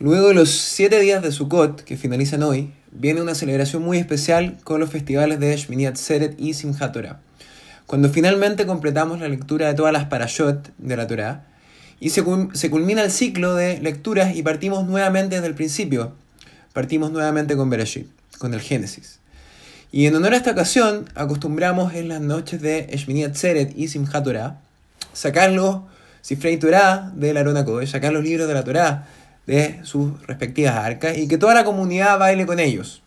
Luego de los siete días de Sukkot, que finalizan hoy, viene una celebración muy especial con los festivales de Shmini Atzeret y Simchat Torah. Cuando finalmente completamos la lectura de todas las parashot de la Torah, y se, culmina el ciclo de lecturas y partimos nuevamente desde el principio. Partimos nuevamente con Bereshit, con el Génesis. Y en honor a esta ocasión, acostumbramos en las noches de Shmini Atzeret y Simchat Torah sacar los Sifrei Torah de la Arona Kodesh, sacar los libros de la Torah de sus respectivas arcas y que toda la comunidad baile con ellos.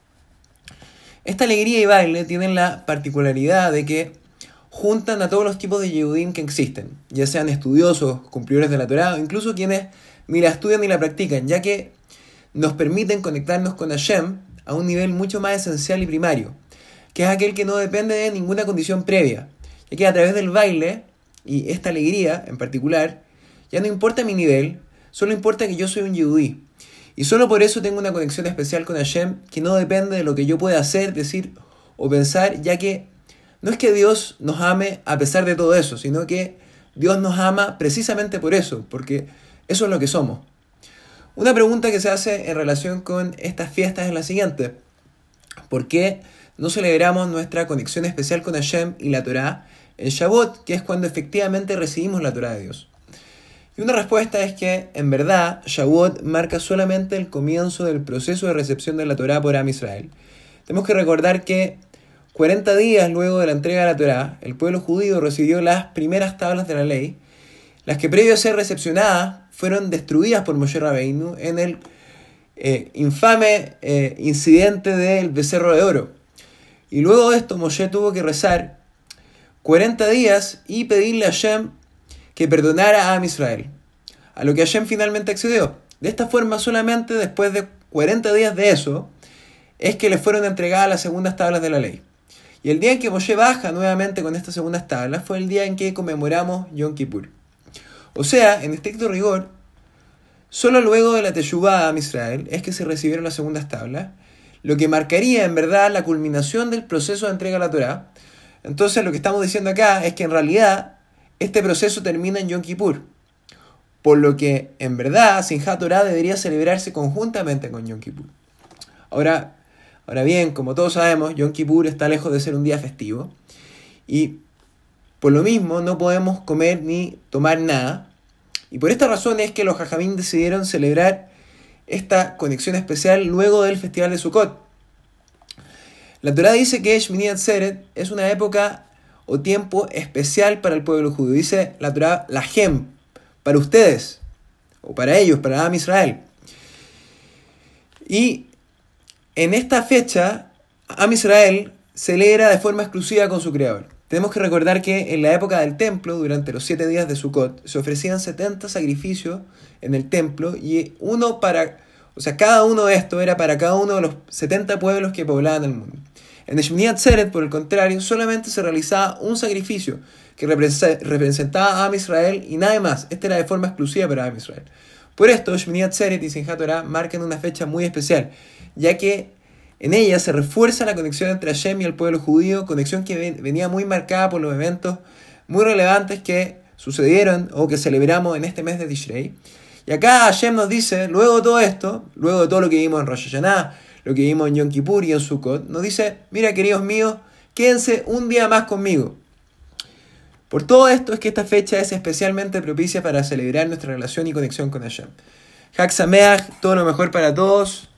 Esta alegría y baile tienen la particularidad de que juntan a todos los tipos de Yehudim que existen, ya sean estudiosos, cumplidores de la Torah, o incluso quienes ni la estudian ni la practican, ya que nos permiten conectarnos con Hashem a un nivel mucho más esencial y primario, que es aquel que no depende de ninguna condición previa, ya que a través del baile y esta alegría en particular, ya no importa mi nivel, Solo importa que yo soy un yudí. Y solo por eso tengo una conexión especial con Hashem que no depende de lo que yo pueda hacer, decir o pensar, ya que no es que Dios nos ame a pesar de todo eso, sino que Dios nos ama precisamente por eso, porque eso es lo que somos. Una pregunta que se hace en relación con estas fiestas es la siguiente. ¿Por qué no celebramos nuestra conexión especial con Hashem y la Torah en Shabbat, que es cuando efectivamente recibimos la Torah de Dios? Y una respuesta es que, en verdad, Shavuot marca solamente el comienzo del proceso de recepción de la Torá por Am Israel. Tenemos que recordar que 40 días luego de la entrega de la Torá, el pueblo judío recibió las primeras tablas de la ley, las que previo a ser recepcionadas fueron destruidas por Moshe Rabbeinu en el eh, infame eh, incidente del becerro de oro. Y luego de esto Moshe tuvo que rezar 40 días y pedirle a Shem que perdonara a Israel, a lo que Hashem finalmente accedió. De esta forma, solamente después de 40 días de eso, es que le fueron entregadas las segundas tablas de la ley. Y el día en que Moshe baja nuevamente con estas segundas tablas fue el día en que conmemoramos Yom Kippur. O sea, en estricto rigor, solo luego de la Teshuvah a Israel es que se recibieron las segundas tablas, lo que marcaría en verdad la culminación del proceso de entrega a la Torah. Entonces, lo que estamos diciendo acá es que en realidad este proceso termina en Yom Kippur, por lo que en verdad Sinjat Torah debería celebrarse conjuntamente con Yom Kippur. Ahora, ahora bien, como todos sabemos, Yom Kippur está lejos de ser un día festivo y por lo mismo no podemos comer ni tomar nada. Y por esta razón es que los Jajamín decidieron celebrar esta conexión especial luego del festival de Sukkot. La Torah dice que Shmini Atzeret es una época o tiempo especial para el pueblo judío. Dice la Torah, la Gem, para ustedes, o para ellos, para Am Israel. Y en esta fecha, Am Israel celebra de forma exclusiva con su creador. Tenemos que recordar que en la época del templo, durante los siete días de Sukkot, se ofrecían 70 sacrificios en el templo y uno para, o sea, cada uno de estos era para cada uno de los 70 pueblos que poblaban el mundo. En Shmini Atzeret, por el contrario, solamente se realizaba un sacrificio que representaba a Am Israel y nada más. Este era de forma exclusiva para Am Israel. Por esto, Shmini Atzeret y Simchat Torah marcan una fecha muy especial, ya que en ella se refuerza la conexión entre Hashem y el pueblo judío, conexión que venía muy marcada por los eventos muy relevantes que sucedieron o que celebramos en este mes de Tishrei. Y acá Hashem nos dice, luego de todo esto, luego de todo lo que vimos en Rosh Hashanah, lo que vimos en Yom Kippur y en Sukkot, nos dice, mira queridos míos, quédense un día más conmigo. Por todo esto es que esta fecha es especialmente propicia para celebrar nuestra relación y conexión con Hashem. Hak todo lo mejor para todos.